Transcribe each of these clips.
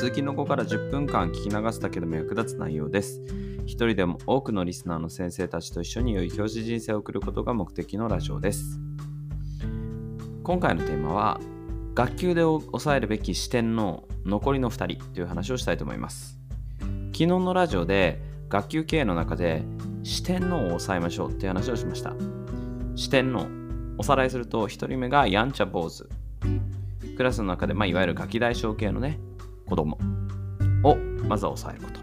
通勤の後から10分間聞き流すだけでも役立つ内容です。一人でも多くのリスナーの先生たちと一緒に良い教師人生を送ることが目的のラジオです。今回のテーマは、学級で抑えるべき視点の残りの2人という話をしたいと思います。昨日のラジオで学級経営の中で視点のを抑えましょうっていう話をしました。視点のおさらいすると1人目がやんちゃ坊主。クラスの中で、まあ、いわゆるガキ大小系のね、子供をまずは抑えること。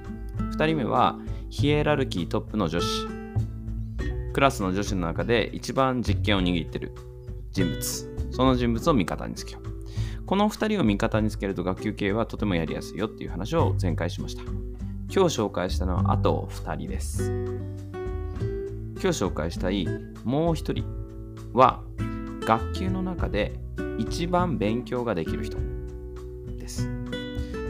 2人目はヒエラルキートップの女子。クラスの女子の中で一番実権を握ってる人物。その人物を味方につけよう。この2人を味方につけると学級経営はとてもやりやすいよっていう話を前回しました。今日紹介したのはあと2人です。今日紹介したいもう1人は学級の中で一番勉強ができる人です。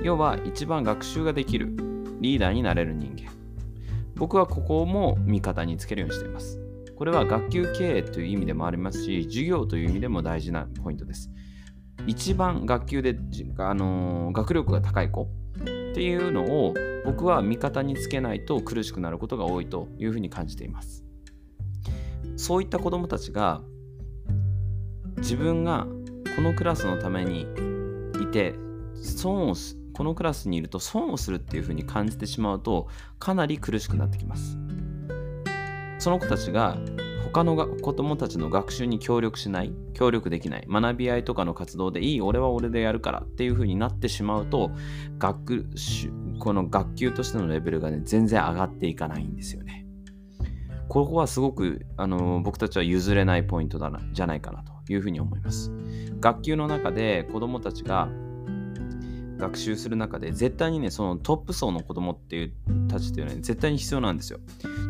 要は一番学習ができるリーダーになれる人間。僕はここも味方につけるようにしています。これは学級経営という意味でもありますし、授業という意味でも大事なポイントです。一番学級で、あのー学力が高い子っていうのを僕は味方につけないと苦しくなることが多いというふうに感じています。そういった子どもたちが自分がこのクラスのためにいて損をすこのクラスにいると損をするっていうふうに感じてしまうとかなり苦しくなってきます。その子たちが他のが子供たちの学習に協力しない、協力できない、学び合いとかの活動でいい、俺は俺でやるからっていうふうになってしまうと、学習この学級としてのレベルがね、全然上がっていかないんですよね。ここはすごくあの僕たちは譲れないポイントだなじゃないかなというふうに思います。学級の中で子供たちが学習する中で絶対にねそのトップ層の子供っていうたちっていうのは、ね、絶対に必要なんですよ。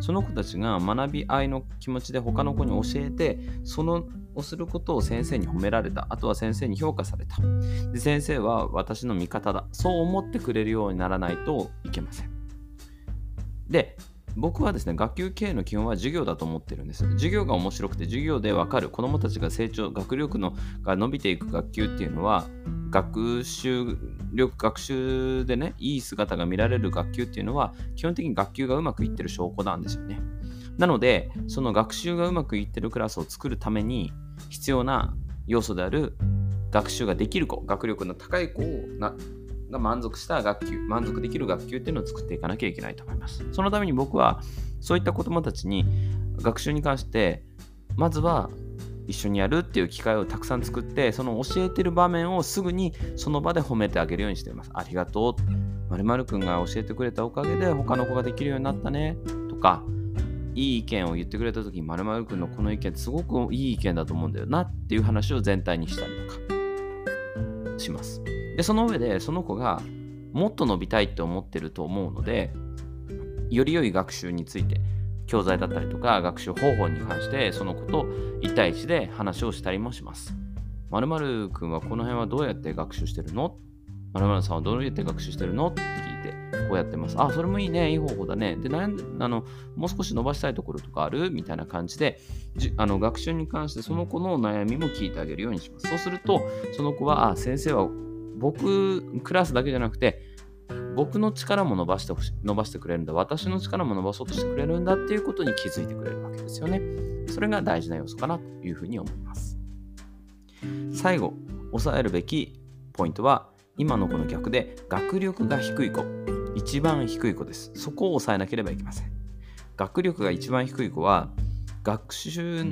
その子たちが学び合いの気持ちで他の子に教えてそのをすることを先生に褒められたあとは先生に評価されたで先生は私の味方だそう思ってくれるようにならないといけません。で僕はですね、学級経営の基本は授業だと思ってるんです。授業が面白くて、授業でわかる、子どもたちが成長、学力のが伸びていく学級っていうのは、学習力、学習でね、いい姿が見られる学級っていうのは、基本的に学級がうまくいってる証拠なんですよね。なので、その学習がうまくいってるクラスを作るために必要な要素である学習ができる子、学力の高い子をなが満足した学級、満足できる学級っていうのを作っていかなきゃいけないと思います。そのために僕はそういった子どもたちに学習に関してまずは一緒にやるっていう機会をたくさん作ってその教えてる場面をすぐにその場で褒めてあげるようにしています。ありがとう。まるくんが教えてくれたおかげで他の子ができるようになったねとかいい意見を言ってくれた時にまるまるくんのこの意見すごくいい意見だと思うんだよなっていう話を全体にしたりとかします。でその上でその子がもっと伸びたいって思ってると思うのでより良い学習について教材だったりとか学習方法に関してその子と1対1で話をしたりもします。まるくんはこの辺はどうやって学習してるの？まるまるさんはどうやって学習してるの？って聞いてこうやってます。あ、それもいいね。いい方法だね。で、なんあのもう少し伸ばしたいところとかある？みたいな感じでじあの学習に関してその子の悩みも聞いてあげるようにします。そうするとその子はあ先生は僕、クラスだけじゃなくて、僕の力も伸ばしてほし伸ばしてくれるんだ。私の力も伸ばそうとしてくれるんだっていうことに気づいてくれるわけですよね。それが大事な要素かなというふうに思います。最後、押さえるべきポイントは、今のこの逆で、学力が低い子、一番低い子です。そこを抑えなければいけません。学力が一番低い子は、学習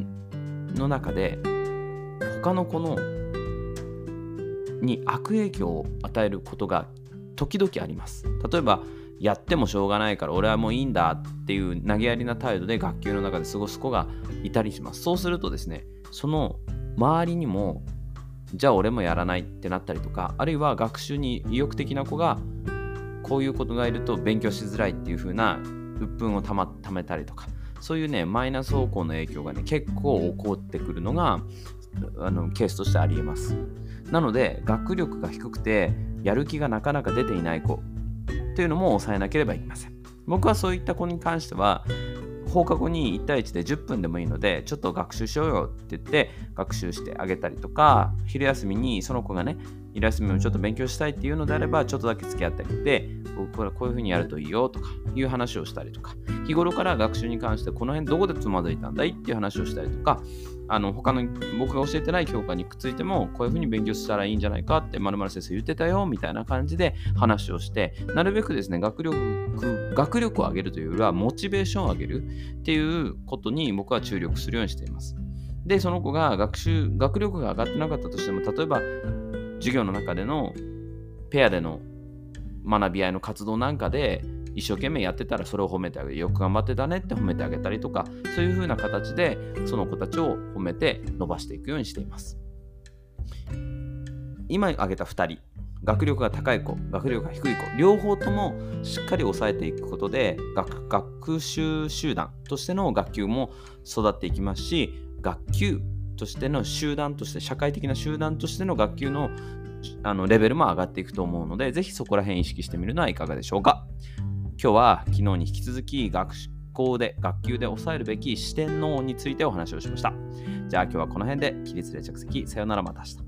の中で、他の子のに悪影響を与えることが時々あります。例えば、やってもしょうがないから俺はもういいんだっていう投げやりな態度で学級の中で過ごす子がいたりします。そうするとですね、その周りにも、じゃあ俺もやらないってなったりとか、あるいは学習に意欲的な子が、こういうことがいると勉強しづらいっていう風な鬱憤をたま、ためたりとか、そういうねマイナス方向の影響がね結構起こってくるのがあのケースとしてありえますなので学力が低くてやる気がなかなか出ていない子。っていうのも抑えなければいけません。僕はそういった子に関しては放課後に1対1で10分でもいいのでちょっと学習しようよって言って学習してあげたりとか昼休みにその子がね昼休みもちょっと勉強したいっていうのであればちょっとだけ付き合ってあげてこれこういうふうにやるといいよとかいう話をしたりとか日頃から学習に関してこの辺どこでつまずいたんだいっていう話をしたりとかあの他の僕が教えてない教科にくっついてもこういうふうに勉強したらいいんじゃないかってまる先生言ってたよみたいな感じで話をしてなるべくですね学力学力を上げるというよりはモチベーションを上げるっていうことに僕は注力するようにしています。で、その子が学習、学力が上がってなかったとしても、例えば授業の中でのペアでの学び合いの活動なんかで一生懸命やってたらそれを褒めてあげる。よく頑張ってたねって褒めてあげたりとか、そういう風な形でその子たちを褒めて伸ばしていくようにしています。今挙げた2人、学力が高い子、学力が低い子、両方ともしっかり抑えていくことで学、学習集団としての学級も育っていきますし、学級としての集団として、社会的な集団としての学級のあのレベルも上がっていくと思うので、ぜひそこら辺意識してみるのはいかがでしょうか。今日は昨日に引き続き学校で、学級で抑えるべき視点脳についてお話をしました。じゃあ今日はこの辺で起立で着席。さよならまた明日。